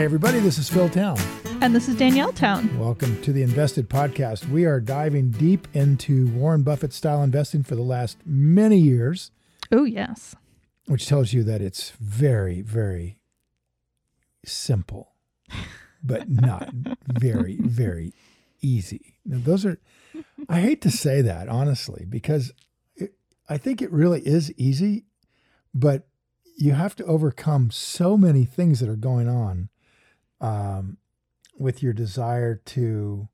Hey, everybody, this is Phil Town. And this is Danielle Town. Welcome to the Invested Podcast. We are diving deep into Warren Buffett style investing for the last many years, Oh, yes. which tells you that it's very, very simple, but not very, very easy. Now, those are, I hate to say that, honestly, because it, I think it really is easy, but you have to overcome so many things that are going on um, with your desire to,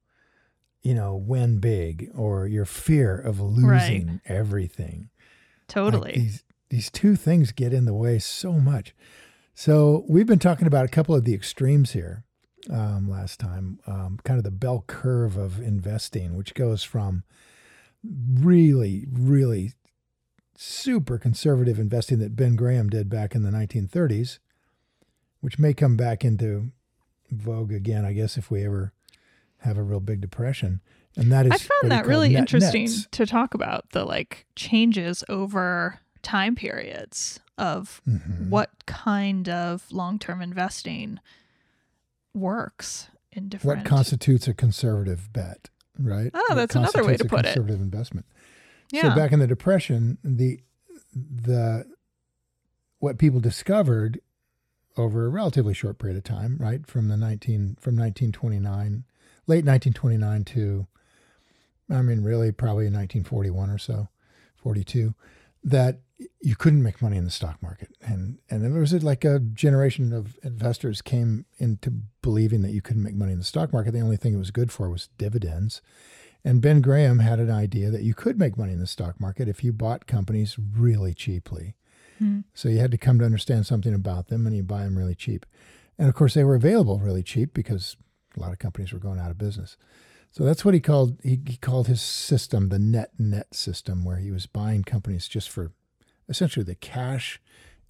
you know, win big or your fear of losing everything. Like, Totally. these these two things get in the way so much. So we've been talking about a couple of the extremes here um, last time, um, kind of the bell curve of investing, which goes from really, really super conservative investing that Ben Graham did back in the 1930s, which may come back into vogue again, I guess, if we ever have a real big depression. And that is I found that really net interesting nets. to talk about the like changes over time periods of Mhm. what kind of long-term investing works in different What constitutes a conservative bet, right? Oh, What that's another way to a put it. Conservative investment. Yeah. So back in the depression, the the what people discovered over a relatively short period of time, right, from the 19 from 1929, late 1929 to I mean really probably in 1941 or so, 42, that you couldn't make money in the stock market. And and there was like a generation of investors came into believing that you couldn't make money in the stock market. The only thing it was good for was dividends. And Ben Graham had an idea that you could make money in the stock market if you bought companies really cheaply. Hmm. So you had to come to understand something about them and you buy them really cheap. And of course, they were available really cheap because a lot of companies were going out of business. So that's what he called he, he called his system the net net system, where he was buying companies just for essentially the cash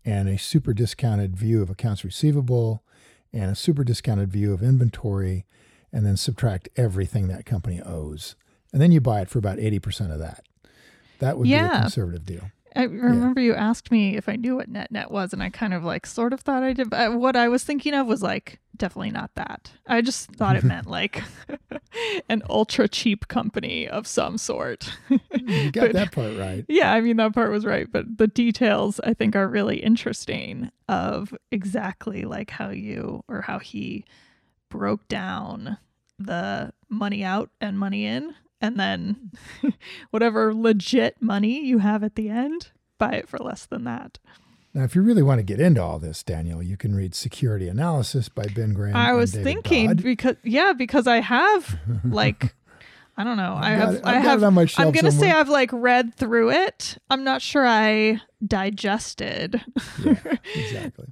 and a super discounted view of accounts receivable and a super discounted view of inventory, and then subtract everything that company owes. And then you buy it for about 80% of that. That would be a conservative deal. I remember you asked me if I knew what net net was, and I kind of like sort of thought I did. But what I was thinking of was like definitely not that. I just thought it meant like an ultra cheap company of some sort. You got But- that part right. Yeah, I mean that part was right, but the details I think are really interesting of exactly like how you or how he broke down the money out and money in and then whatever legit money you have at the end, buy it for less than that. Now, if you really want to get into all this, Danielle, you can read Security Analysis by Ben Graham. I was thinking Dodd. because yeah, because I have like I don't know. I have I have on my I'm gonna say. I've like read through it. I'm not sure I digested Yeah, exactly.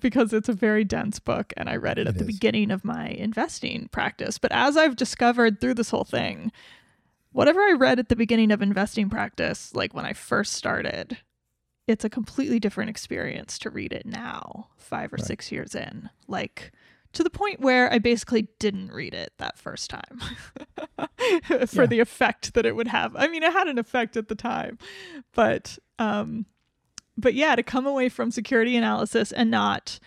because it's a very dense book and I read it at It the is. beginning of my investing practice. But as I've discovered through this whole thing, whatever I read at the beginning of investing practice, like when I first started, it's a completely different experience to read it now, five or Right. six years in. Like to the point where I basically didn't read it that first time for Yeah. the effect that it would have. I mean, it had an effect at the time, but um, but yeah, to come away from security analysis and not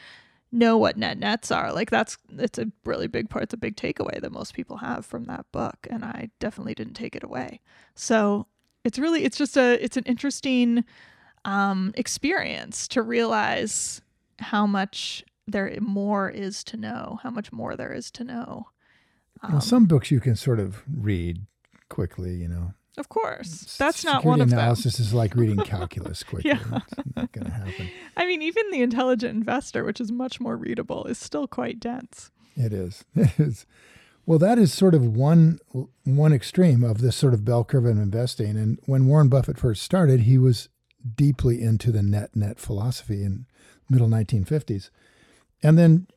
know what net nets are, like that's it's a really big part, it's a big takeaway that most people have from that book, and I definitely didn't take it away. So it's really it's just a it's an interesting um, experience to realize how much there more is to know, how much more there is to know. Um, well, some books you can sort of read quickly, you know. Of course, that's not security one of them. analysis is like reading calculus quickly. Yeah. It's not going to happen. I mean, even the Intelligent Investor, which is much more readable, is still quite dense. It is. It is. Well, that is sort of one one extreme of this sort of bell curve of investing. And when Warren Buffett first started, he was deeply into the net net philosophy in middle 1950s. And then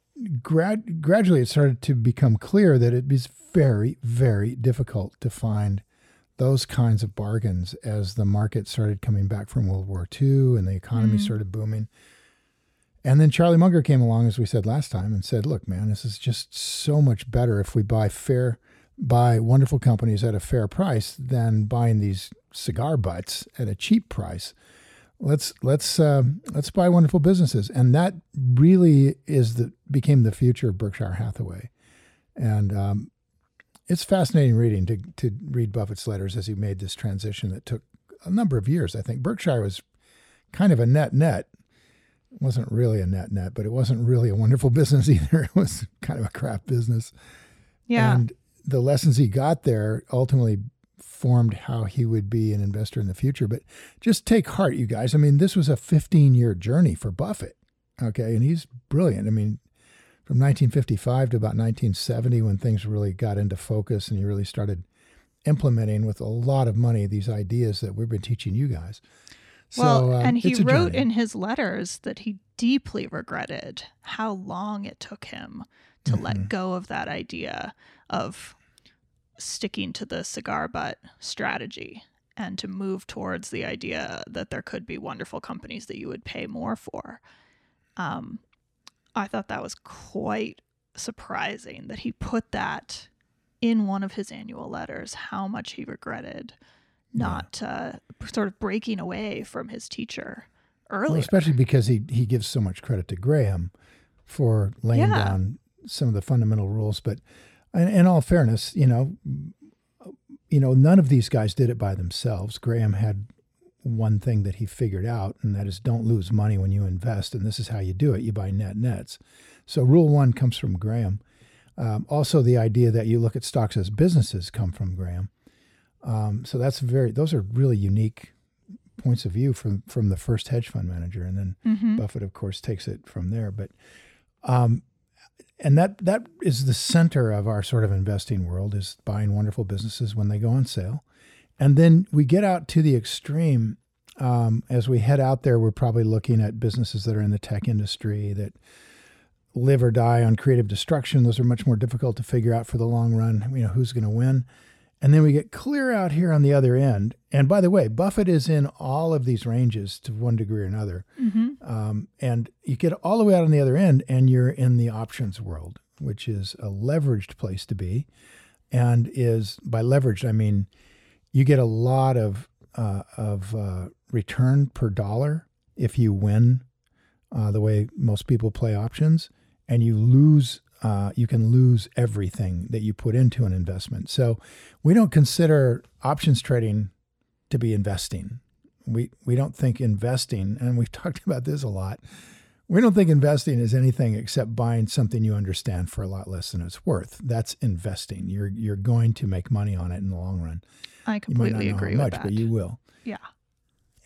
grad, gradually it started to become clear that it was very, very difficult to find those kinds of bargains as the market started coming back from World War II and the economy mm. started booming. And then Charlie Munger came along, as we said last time, and said, "Look, man, this is just so much better if we buy fair, buy wonderful companies at a fair price than buying these cigar butts at a cheap price. Let's let's uh, let's buy wonderful businesses." And that really is the became the future of Berkshire Hathaway. And um, it's fascinating reading to to read Buffett's letters as he made this transition that took a number of years. I think Berkshire was kind of a net net. It wasn't really a net net, but it wasn't really a wonderful business either. It was kind of a crap business. Yeah. And the lessons he got there ultimately formed how he would be an investor in the future. But just take heart, you guys. I mean, this was a 15 year journey for Buffett. Okay. And he's brilliant. I mean, from 1955 to about 1970 when things really got into focus and he really started implementing with a lot of money these ideas that we've been teaching you guys. Well, so, um, and he wrote journey. in his letters that he deeply regretted how long it took him to mm-hmm. let go of that idea of sticking to the cigar butt strategy and to move towards the idea that there could be wonderful companies that you would pay more for. Um, I thought that was quite surprising that he put that in one of his annual letters, how much he regretted not yeah. uh, sort of breaking away from his teacher earlier. Well, especially because he, he gives so much credit to Graham for laying yeah. down some of the fundamental rules. But in, in all fairness, you know, you know, none of these guys did it by themselves. Graham had one thing that he figured out, and that is don't lose money when you invest. And this is how you do it you buy net nets. So, rule one comes from Graham. Um, also, the idea that you look at stocks as businesses come from Graham. Um, so that's very; those are really unique points of view from from the first hedge fund manager, and then mm-hmm. Buffett, of course, takes it from there. But um, and that that is the center of our sort of investing world is buying wonderful businesses when they go on sale and then we get out to the extreme. Um, as we head out there, we're probably looking at businesses that are in the tech industry that live or die on creative destruction. Those are much more difficult to figure out for the long run. You know, who's going to win? And then we get clear out here on the other end. And by the way, Buffett is in all of these ranges to one degree or another. Mm-hmm. Um, and you get all the way out on the other end, and you're in the options world, which is a leveraged place to be. And is by leveraged, I mean you get a lot of uh, of uh, return per dollar if you win uh, the way most people play options, and you lose. Uh, you can lose everything that you put into an investment. So, we don't consider options trading to be investing. We we don't think investing, and we've talked about this a lot. We don't think investing is anything except buying something you understand for a lot less than it's worth. That's investing. You're you're going to make money on it in the long run. I completely agree much, with that. But you will. Yeah.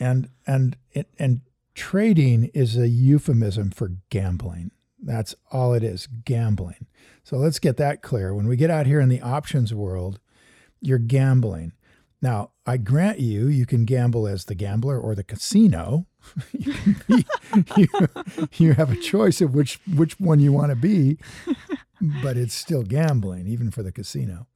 And and and trading is a euphemism for gambling. That's all it is, gambling. So let's get that clear. When we get out here in the options world, you're gambling. Now, I grant you, you can gamble as the gambler or the casino. you, you, you, have a choice of which which one you want to be, but it's still gambling, even for the casino.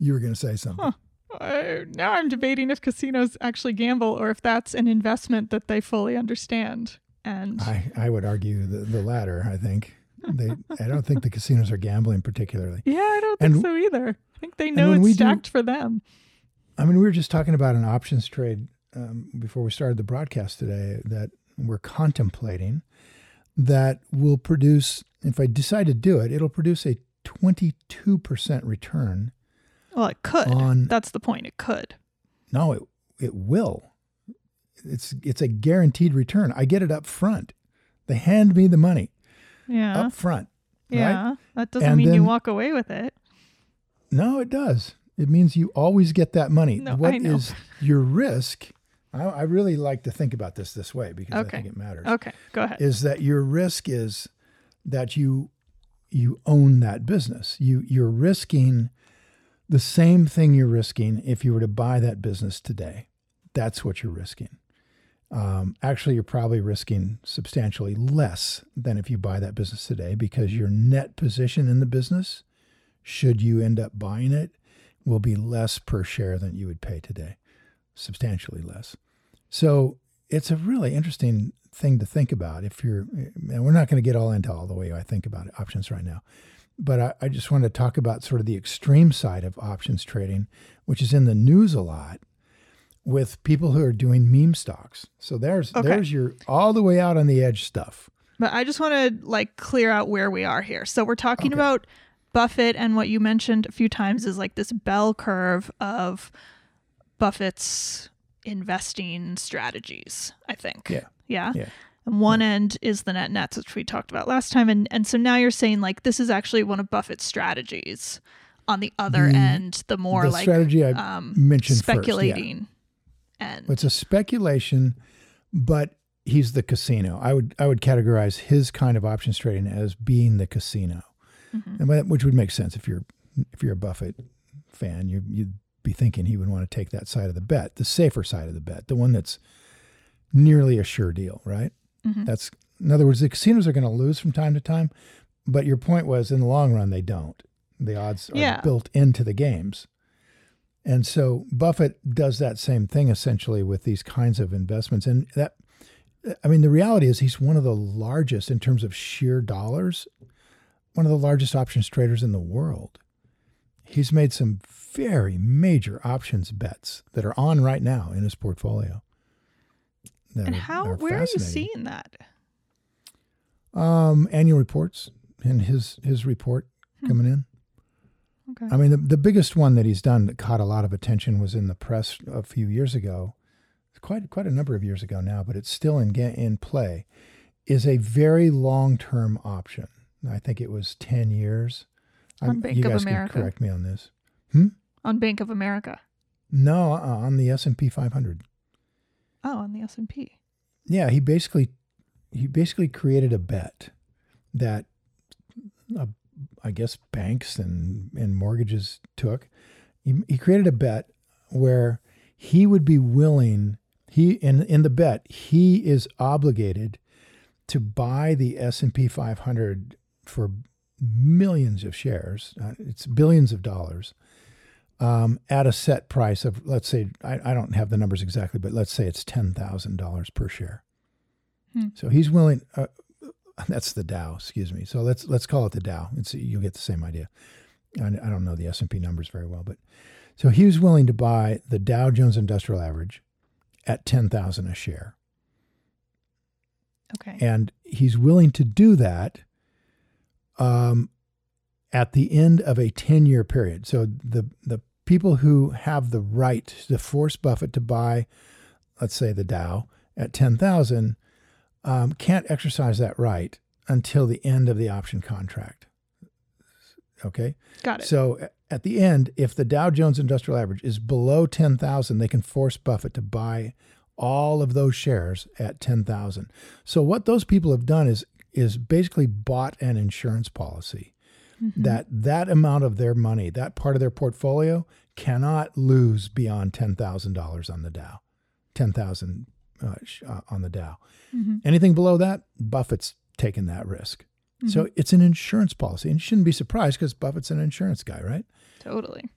You were going to say something. Huh uh, now I'm debating if casinos actually gamble or if that's an investment that they fully understand. And I, I would argue the, the latter. I think they. I don't think the casinos are gambling particularly. Yeah, I don't think and, so either. I think they know it's stacked do, for them. I mean, we were just talking about an options trade um, before we started the broadcast today that we're contemplating that will produce. If I decide to do it, it'll produce a 22% return well, it could. On, That's the point. It could. No, it it will. It's it's a guaranteed return. I get it up front. They hand me the money. Yeah. Up front. Yeah. Right? That doesn't and mean then, you walk away with it. No, it does. It means you always get that money. No, what I know. is your risk? I, I, really like to think about this this way because okay. I think it matters. Okay, go ahead. Is that your risk is that you you own that business. You you're risking the same thing you're risking if you were to buy that business today. That's what you're risking. um, actually you're probably risking substantially less than if you buy that business today because your net position in the business, should you end up buying it, will be less per share than you would pay today, substantially less. So it's a really interesting thing to think about if you're, and we're not going to get all into all the way I think about it, options right now. But I, I just want to talk about sort of the extreme side of options trading, which is in the news a lot with people who are doing meme stocks. So there's Okay. there's your all the way out on the edge stuff. But I just want to like clear out where we are here. So we're talking Okay. about Buffett and what you mentioned a few times is like this bell curve of Buffett's investing strategies, I think. Yeah. Yeah. Yeah. And one end is the net nets, which we talked about last time. And and so now you're saying like this is actually one of Buffett's strategies. On the other The- end, the more the like strategy I um, mentioned first, yeah. speculating and It's a speculation, but he's the casino. I would I would categorize his kind of options trading as being the casino, Mhm. and which would make sense if you're if you're a Buffett fan. You you'd be thinking he would want to take that side of the bet, the safer side of the bet, the one that's nearly a sure deal, right? Mhm. That's in other words, the casinos are going to lose from time to time, but your point was in the long run they don't. The odds are Yeah. built into the games. And so Buffett does that same thing essentially with these kinds of investments. And that, I mean, the reality is he's one of the largest in terms of sheer dollars, one of the largest options traders in the world. He's made some very major options bets that are on right now in his portfolio. And how where are you seeing that? Um, annual reports and his his report Hmm. coming in. Okay. I mean, the, the biggest one that he's done that caught a lot of attention was in the press a few years ago, quite quite a number of years ago now, but it's still in in play. Is a very long term option. I think it was ten years. On I'm- Bank you of guys America. can correct me on this. on Bank of America. No, uh, on the S and P 500. Oh, on the S and P. Yeah, he basically he basically created a bet that uh, I guess banks and and mortgages took. He, he created a bet where he would be willing he in in the bet he is obligated to buy the S&P 500 for millions of shares. Uh, it's billions of dollars. Um, at a set price of let's say I, I don't have the numbers exactly, but let's say it's ten thousand dollars per share. Hmm. So he's willing. Uh, that's the Dow, excuse me. So let's let's call it the Dow. It's you'll get the same idea. I, I don't know the S and P numbers very well, but so he was willing to buy the Dow Jones Industrial Average at ten thousand a share, Okay. and he's willing to do that. Um, at the end of a ten year period. So the the people who have the right to force Buffett to buy, let's say the Dow at ten thousand, um, can't exercise that right until the end of the option contract. Okay. Got it. So at the end, if the Dow Jones Industrial Average is below 10,000, they can force Buffett to buy all of those shares at 10,000. So what those people have done is is basically bought an insurance policy Mhm. that that amount of their money, that part of their portfolio cannot lose beyond $10,000 on the Dow. 10,000 uh, uh, on the Dow. Mhm. Anything below that, Buffett's taken that risk. So Mhm. it's an insurance policy. And you shouldn't be surprised because Buffett's an insurance guy, right? totally.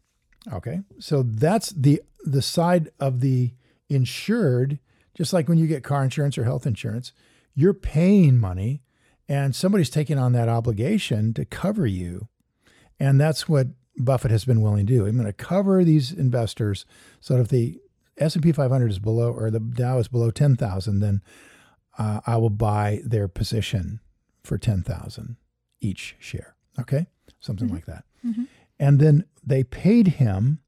Okay. So that's the the side of the insured, just like when you get car insurance or health insurance, you're paying money and somebody's taking on that obligation to cover you. And that's what Buffett has been willing to do. I'm going to cover these investors so that if the S&P 500 is below or the Dow is below 10,000, then uh, I will buy their position for 10,000 each share. Okay? Something Mhm. like that. Mhm. And then they paid him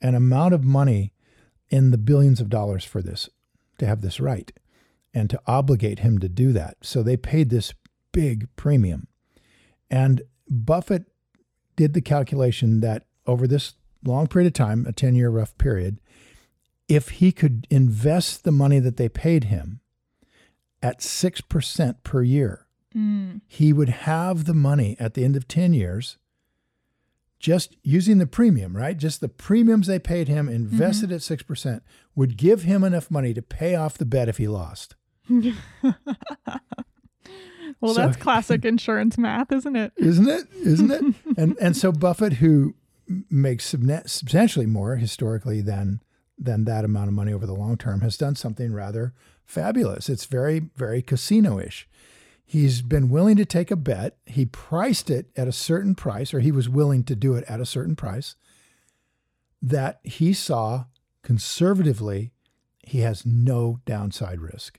an amount of money in the billions of dollars for this, to have this right, and to obligate him to do that. So they paid this big premium. And Buffett did the calculation that over this long period of time, a 10 year rough period, if he could invest the money that they paid him at 6% per year, Mm. he would have the money at the end of 10 years just using the premium, right? Just the premiums they paid him invested at 6% would give him enough money to pay off the bet if he lost. Well, So- that's classic insurance math, isn't it? Isn't it? Isn't it? and and so Buffett who makes substantially more historically than than that amount of money over the long term has done something rather fabulous. It's very very casino-ish. He's been willing to take a bet. He priced it at a certain price or he was willing to do it at a certain price that he saw conservatively he has no downside risk.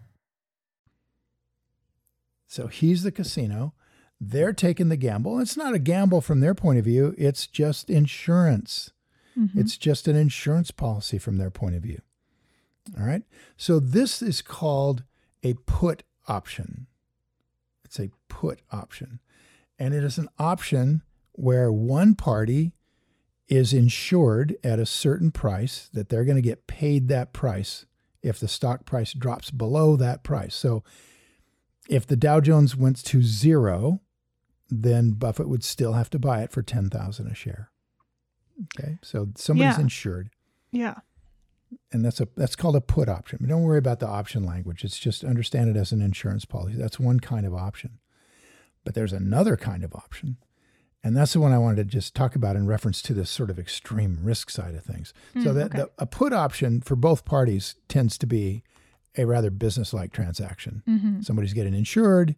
So he's the casino. They're taking the gamble. It's not a gamble from their point of view, it's just insurance. Mm-hmm. It's just an insurance policy from their point of view. All right. So this is called a put option. It's a put option. And it is an option where one party is insured at a certain price that they're going to get paid that price if the stock price drops below that price. So if the Dow Jones went to zero, then Buffett would still have to buy it for 10,000 a share. Okay? So somebody's Yeah. insured Yeah. and that's a that's called a put option. But don't worry about the option language. It's just understand it as an insurance policy. That's one kind of option. But there's another kind of option. And that's the one I wanted to just talk about in reference to this sort of extreme risk side of things. so Mm, that okay. the, a put option for both parties tends to be a rather business-like transaction. Mm-hmm. Somebody's getting insured,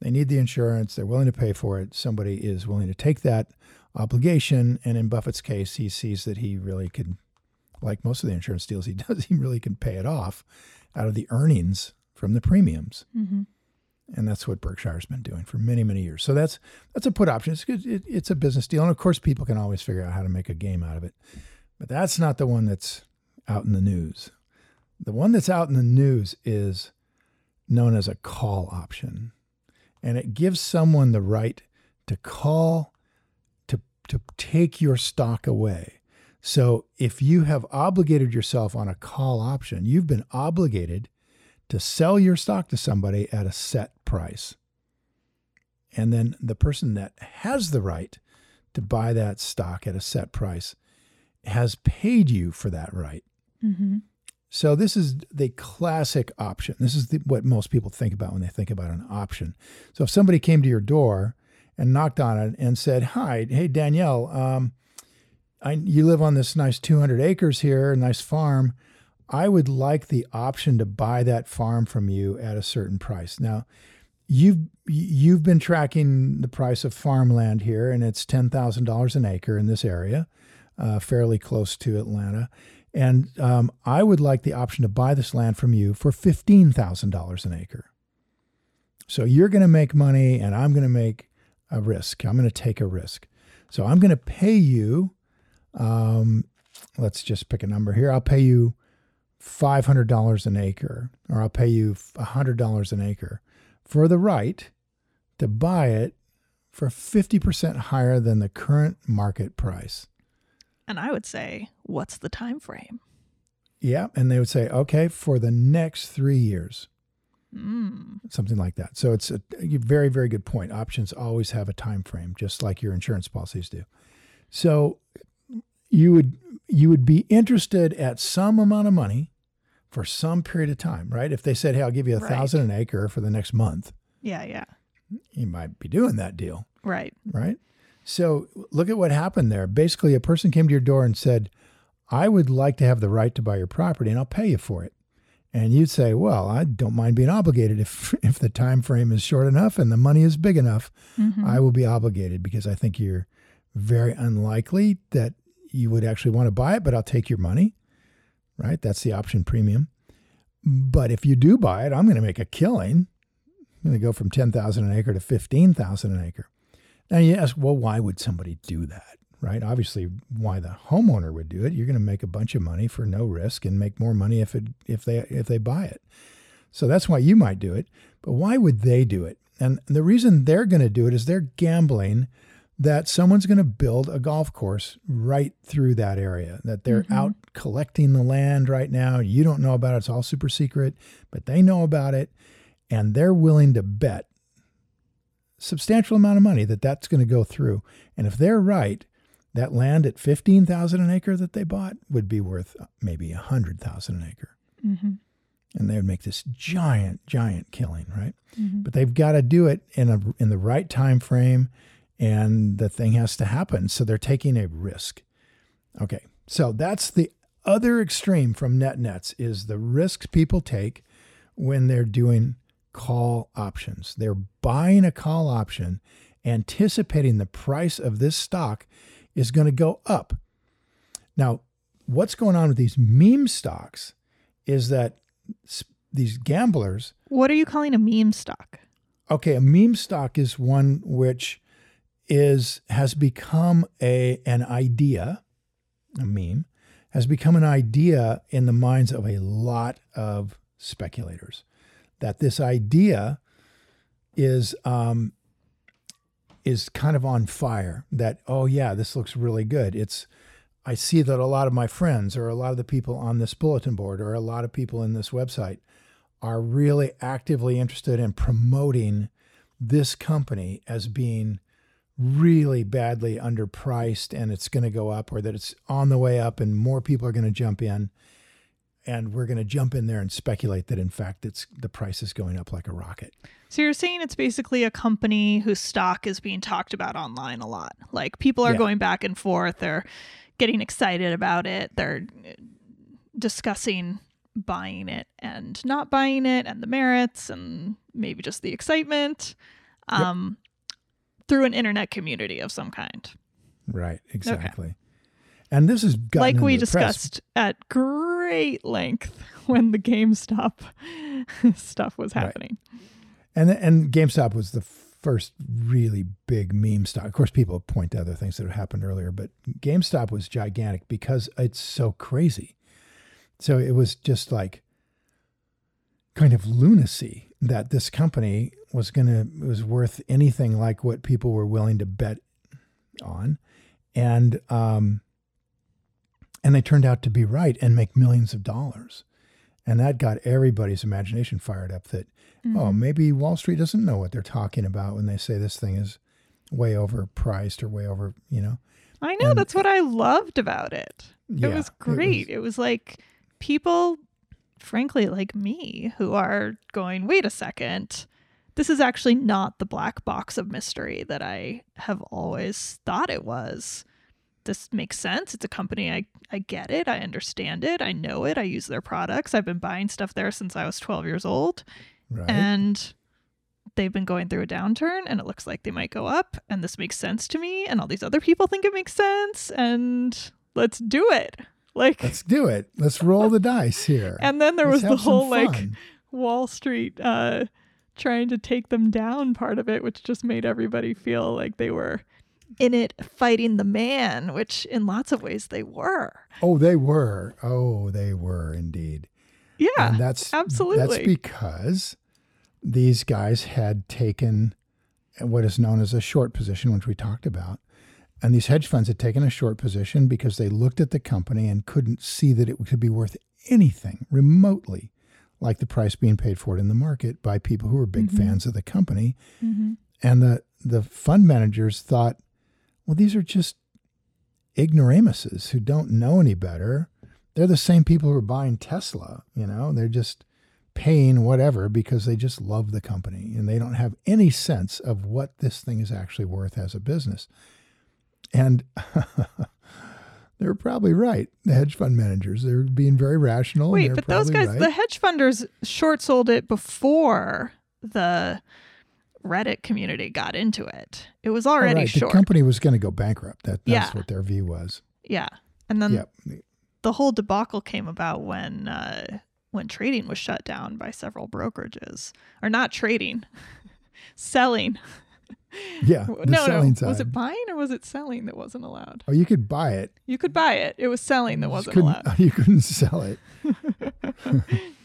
they need the insurance, they're willing to pay for it. Somebody is willing to take that obligation, and in Buffett's case, he sees that he really could like most of the insurance deals he does, he really can pay it off out of the earnings from the premiums. Mm-hmm. And that's what Berkshire's been doing for many, many years. So that's that's a put option. It's good. It, it's a business deal, and of course, people can always figure out how to make a game out of it. But that's not the one that's out in the news. The one that's out in the news is known as a call option, and it gives someone the right to call to to take your stock away. So if you have obligated yourself on a call option, you've been obligated to sell your stock to somebody at a set price. And then the person that has the right to buy that stock at a set price has paid you for that right. Mm-hmm. So this is the classic option. This is the, what most people think about when they think about an option. So if somebody came to your door and knocked on it and said, "Hi, hey Danielle, um, I, you live on this nice 200 acres here, nice farm. I would like the option to buy that farm from you at a certain price." Now, you've you've been tracking the price of farmland here, and it's ten thousand dollars an acre in this area, uh, fairly close to Atlanta. And um, I would like the option to buy this land from you for fifteen thousand dollars an acre. So you're going to make money, and I'm going to make a risk. I'm going to take a risk. So I'm going to pay you. Um, let's just pick a number here. I'll pay you five hundred dollars an acre, or I'll pay you hundred dollars an acre for the right to buy it for fifty percent higher than the current market price. And I would say, what's the time frame? Yeah, and they would say, okay, for the next three years, Mm. something like that. So it's a, very, very good point. Options always have a time frame, just like your insurance policies do. So you would you would be interested at some amount of money for some period of time, right? If they said, "Hey, I'll give you a Right. thousand an acre for the next month," Yeah, yeah. you might be doing that deal. Right. right? So look at what happened there. Basically, a person came to your door and said, "I would like to have the right to buy your property, and I'll pay you for it." And you'd say, "Well, I don't mind being obligated if if the time frame is short enough and the money is big enough. Mhm. I will be obligated because I think you're very unlikely that you would actually want to buy it, but I'll take your money." Right? That's the option premium. But if you do buy it, I'm going to make a killing. I'm going to go from 10,000 an acre to 15,000 an acre. Now you ask, well, why would somebody do that? right? Obviously, why the homeowner would do it. You're going to make a bunch of money for no risk and make more money if it if they if they buy it. So that's why you might do it. But why would they do it? And the reason they're going to do it is they're gambling that someone's going to build a golf course right through that area, that they're mm-hmm. out collecting the land right now. You don't know about it, it's all super secret, but they know about it and they're willing to bet substantial amount of money that that's going to go through. And if they're right, that land at 15,000 an acre that they bought would be worth maybe 100,000 an acre. Mm-hmm. And they would make this giant, giant killing, right? Mm-hmm. But they've got to do it in a in the right time frame and the thing has to happen. So they're taking a risk. Okay. So that's the other extreme from net nets is the risks people take when they're doing call options. They're buying a call option anticipating the price of this stock is going to go up. Now, what's going on with these meme stocks is that these gamblers. What are you calling a meme stock? Okay, a meme stock is one which is has become a an idea, a meme, has become an idea in the minds of a lot of speculators. That this idea is um, is kind of on fire. That oh yeah, this looks really good. It's I see that a lot of my friends or a lot of the people on this bulletin board or a lot of people in this website are really actively interested in promoting this company as being really badly underpriced and it's going to go up or that it's on the way up and more people are going to jump in and we're going to jump in there and speculate that in fact it's the price is going up like a rocket. So you're saying it's basically a company whose stock is being talked about online a lot. Like people are yeah. going back and forth, they're getting excited about it, they're discussing buying it and not buying it and the merits and maybe just the excitement. Um, through an internet community of some kind. Right, exactly. Okay. And this is like we discussed at great length when the GameStop stuff was happening. Right. And and GameStop was the first really big meme stock. Of course, people point to other things that have happened earlier, but GameStop was gigantic because it's so crazy. So it was just like kind of lunacy that this company was going to was worth anything like what people were willing to bet on and um and they turned out to be right and make millions of dollars and that got everybody's imagination fired up that oh, mm-hmm. oh maybe wall street doesn't know what they're talking about when they say this thing is way overpriced or way over you know i know and, that's what i loved about it yeah, it was great it was, it was like people frankly, like me, who are going, wait a second, this is actually not the black box of mystery that I have always thought it was. This makes sense. It's a company I, I get it. I understand it. I know it. I use their products. I've been buying stuff there since I was 12 years old. Right. And they've been going through a downturn and it looks like they might go up. And this makes sense to me. And all these other people think it makes sense. And let's do it. Like let's do it. Let's roll the dice here. And then there let's was the whole like Wall Street uh trying to take them down part of it, which just made everybody feel like they were in it fighting the man, which in lots of ways they were. Oh, they were. Oh, they were indeed. Yeah. And that's absolutely that's because these guys had taken what is known as a short position, which we talked about, and these hedge funds had taken a short position because they looked at the company and couldn't see that it could be worth anything remotely like the price being paid for it in the market by people who were big mm-hmm. fans of the company. Mm-hmm. And the, the fund managers thought, well, these are just ignoramuses who don't know any better. They're the same people who are buying Tesla, you know, they're just paying whatever because they just love the company and they don't have any sense of what this thing is actually worth as a business. And they're probably right. The hedge fund managers, they're being very rational. Wait, but those guys, right. the hedge funders short sold it before the Reddit community got into it. It was already right. short. The company was going to go bankrupt. That, that's yeah. what their view was. Yeah. And then yep. the whole debacle came about when uh, when trading was shut down by several brokerages. Or not trading, selling Yeah, no, selling no. side. Was it buying or was it selling that wasn't allowed? Oh, you could buy it. You could buy it. It was selling that wasn't couldn't- allowed. You couldn't sell it,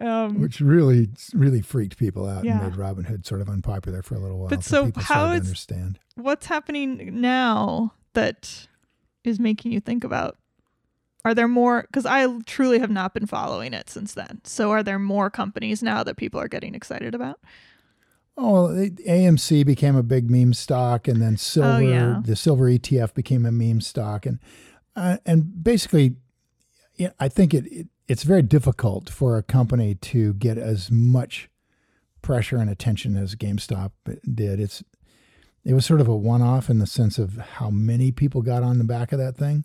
Um, which really, really freaked people out Yeah. and made Robinhood sort of unpopular for a little while. But so how to understand? what's happening now that is making you think about are there more because i truly have not been following it since then so are there more companies now that people are getting excited about Oh, well, AMC became a big meme stock, and then silver, Oh, yeah. the silver ETF became a meme stock, and uh, and basically, yeah, I think it, it it's very difficult for a company to get as much pressure and attention as GameStop did. It's it was sort of a one-off in the sense of how many people got on the back of that thing,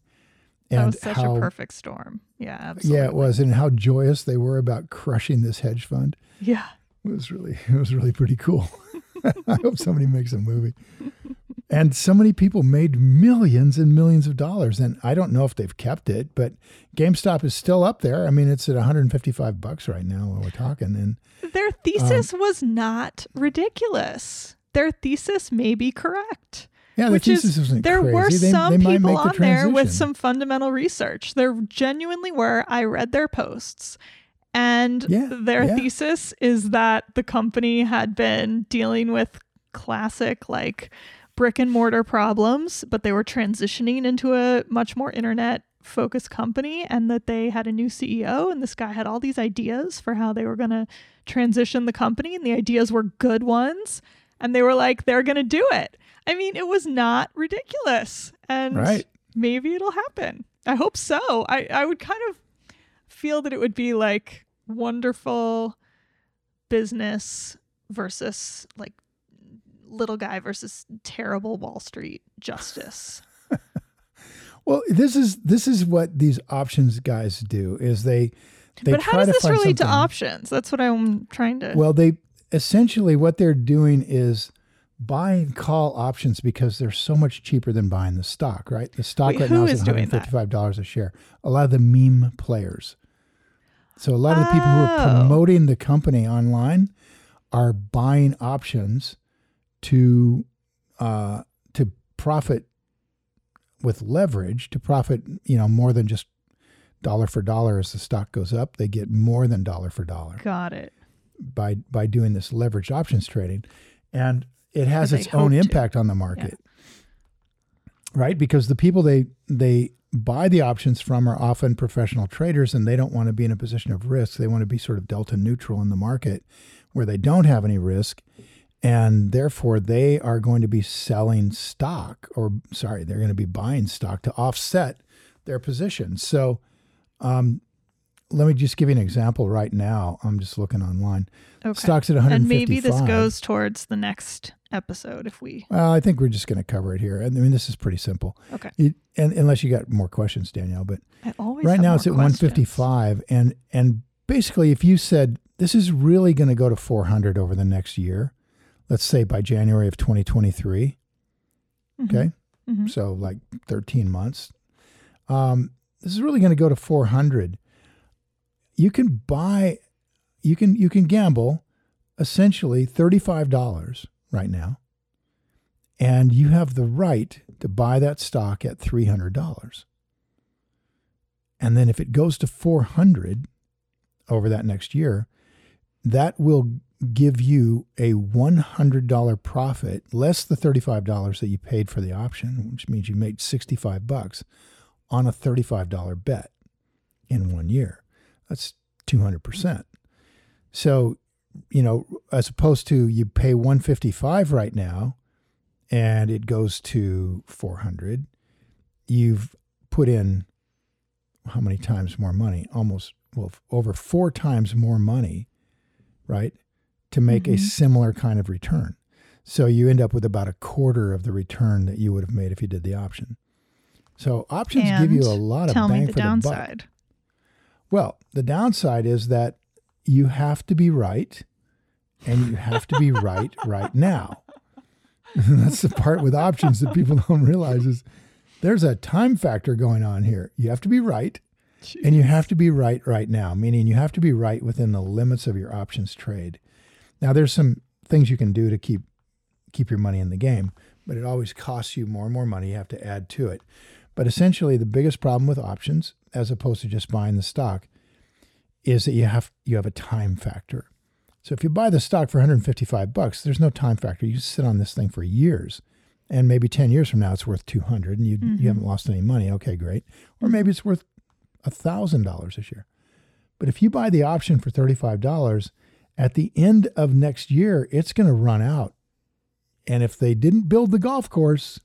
and that was such how a perfect storm yeah absolutely yeah it was, and how joyous they were about crushing this hedge fund. yeah It was really it was really pretty cool. I hope somebody makes a movie. And so many people made millions and millions of dollars and I don't know if they've kept it, but GameStop is still up there. I mean, it's at 155 bucks right now while we're talking and their um, thesis was not ridiculous their thesis may be correct yeah, the which thesis is there crazy. were They- some they people the on there with some fundamental research. There genuinely were. I read their posts, and Yeah, their yeah. thesis is that the company had been dealing with classic like brick and mortar problems, but they were transitioning into a much more internet focused company and that they had a new CEO and this guy had all these ideas for how they were going to transition the company and the ideas were good ones and they were like they're going to do it. I mean, it was not ridiculous. And Right. maybe it'll happen. I hope so. I, I would kind of feel that it would be like wonderful business versus like little guy versus terrible Wall Street justice. Well, this is this is what these options guys do is they they but how try does this relate to options? That's what I'm trying to. Well, they essentially what they're doing is buying call options because they're so much cheaper than buying the stock, right? The stock Wait, right now is is doing that? $155 a share. A lot of the meme players. So a lot of the people who are Oh. promoting the company online are buying options to uh, to profit with leverage to profit, you know, more than just dollar for dollar as the stock goes up. They get more than dollar for dollar Got it. by by doing this leveraged options trading and it has its own hope to. impact on the market right because the people they they buy the options from are often professional traders and they don't want to be in a position of risk they want to be sort of delta neutral in the market where they don't have any risk and therefore they are going to be selling stock or sorry they're going to be buying stock to offset their position so um, let me just give you an example right now i'm just looking online Okay. Stocks at 155 and maybe this goes towards the next episode if we. Well, I think we're just going to cover it here. And I mean, this is pretty simple. Okay. And unless you got more questions, Danielle, but I always right now it's at questions. 155, and and basically, if you said this is really going to go to 400 over the next year, let's say by January of 2023, Mhm. okay, Mhm. so like 13 months, um, this is really going to go to 400. You can buy, you can you can gamble, essentially 35 dollars right now, and you have the right to buy that stock at 300 dollars. And then if it goes to 400 over that next year, that will give you a $100 profit less the $35 that you paid for the option, which means you made 65 bucks on a $35 bet in one year. That's 200%. So, you know, as opposed to you pay 155 right now and it goes to 400, you've put in how many times more money? Almost well over 4 times more money, right? To make a Mhm. similar kind of return. So you end up with about a quarter of the return that you would have made if you did the option. So options give you a lot of Tell bang me the for the buck. downside. Well, the downside is that you have to be right and you have to be right right now. That's the part with options that people don't realize is there's a time factor going on here. You have to be right and you have to be right right now, meaning you have to be right within the limits of your options trade. Now there's some things you can do to keep keep your money in the game, but it always costs you more and more money. You have to add to it. But essentially, the biggest problem with options, as opposed to just buying the stock, is that you have you have a time factor. So if you buy the stock for 155 bucks, there's no time factor. You sit on this thing for years, and maybe 10 years from now it's worth 200, and you Mm-hmm. you haven't lost any money. Okay, great. Or maybe it's worth thousand dollars this year. But if you buy the option for $35, at the end of next year, it's going to run out. And if they didn't build the golf course,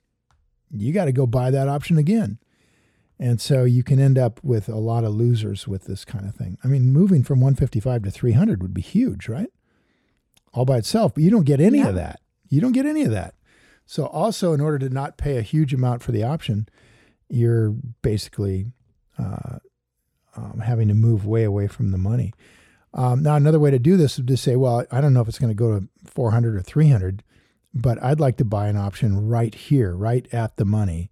you got to go buy that option again. And so you can end up with a lot of losers with this kind of thing. I mean, moving from 155 to 300 would be huge, right? All by itself, but you don't get any Yeah. of that. You don't get any of that. So also in order to not pay a huge amount for the option, you're basically uh, um, having to move way away from the money. Um, now, another way to do this is to say, well, I don't know if it's going to go to 400 or 300, but I'd like to buy an option right here, right at the money.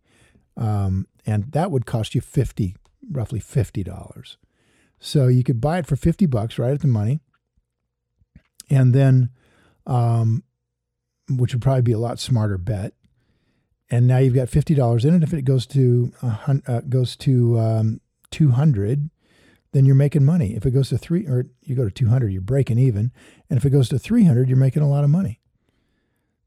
Um, and that would cost you 50, roughly $50. So you could buy it for 50 bucks right at the money. And then, um, which would probably be a lot smarter bet. And now you've got fifty dollars in it. If it goes to uh, goes to um, two hundred, then you're making money. If it goes to three, or you go to two hundred, you're breaking even. And if it goes to three hundred, you're making a lot of money.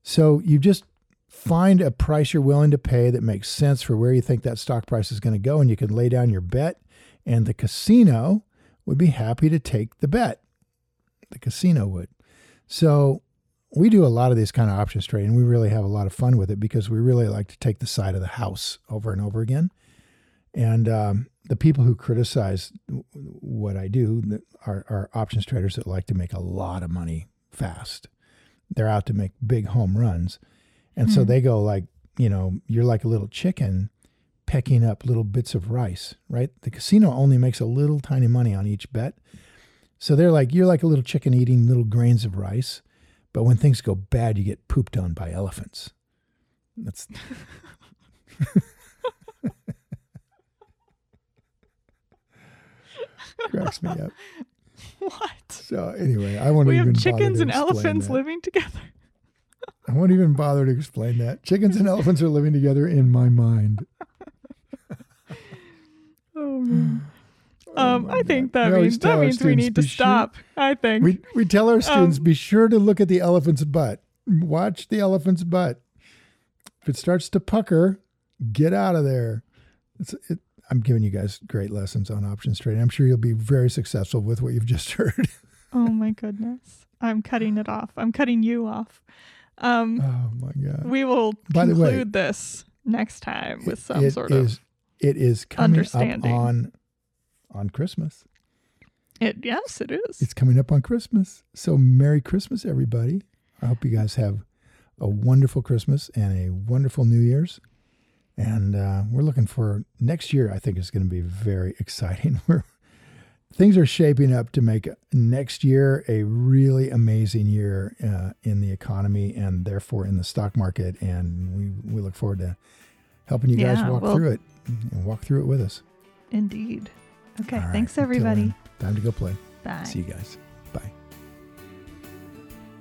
So you just find a price you're willing to pay that makes sense for where you think that stock price is going to go, and you can lay down your bet. And the casino would be happy to take the bet. The casino would. So we do a lot of these kind of options trading. We really have a lot of fun with it because we really like to take the side of the house over and over again. And um, the people who criticize what I do are, are options traders that like to make a lot of money fast. They're out to make big home runs. And so hmm. they go like, you know, you're like a little chicken pecking up little bits of rice, right? The casino only makes a little tiny money on each bet. So they're like, you're like a little chicken eating little grains of rice. But when things go bad, you get pooped on by elephants. That's cracks me up. What? So anyway, I won't We even have chickens and elephants that. living together. I won't even bother to explain that. Chickens and elephants are living together in my mind. Oh, man. um, I think that We means that means we need to be sure- stop. I think. We we tell our students Um, be sure to look at the elephant's butt. Watch the elephant's butt. If it starts to pucker, get out of there. It's, it, I'm giving you guys great lessons on options trading. I'm sure you'll be very successful with what you've just heard. oh my goodness. I'm cutting it off. I'm cutting you off. Um, oh my god! we will By the way, conclude this next time with some It sort is- of it is coming up understanding. on on Christmas. it. Yes, it is. It's coming up on Christmas. So Merry Christmas, everybody. I hope you guys have a wonderful Christmas and a wonderful New Year's. And uh, we're looking for next year, I think is going to be very exciting. We're, things are shaping up to make next year a really amazing year uh, in the economy and therefore in the stock market. And we, we look forward to helping you guys walk well- through it and walk through it with us. Indeed. Okay. Right, thanks, everybody. time to go play. Bye. See you guys.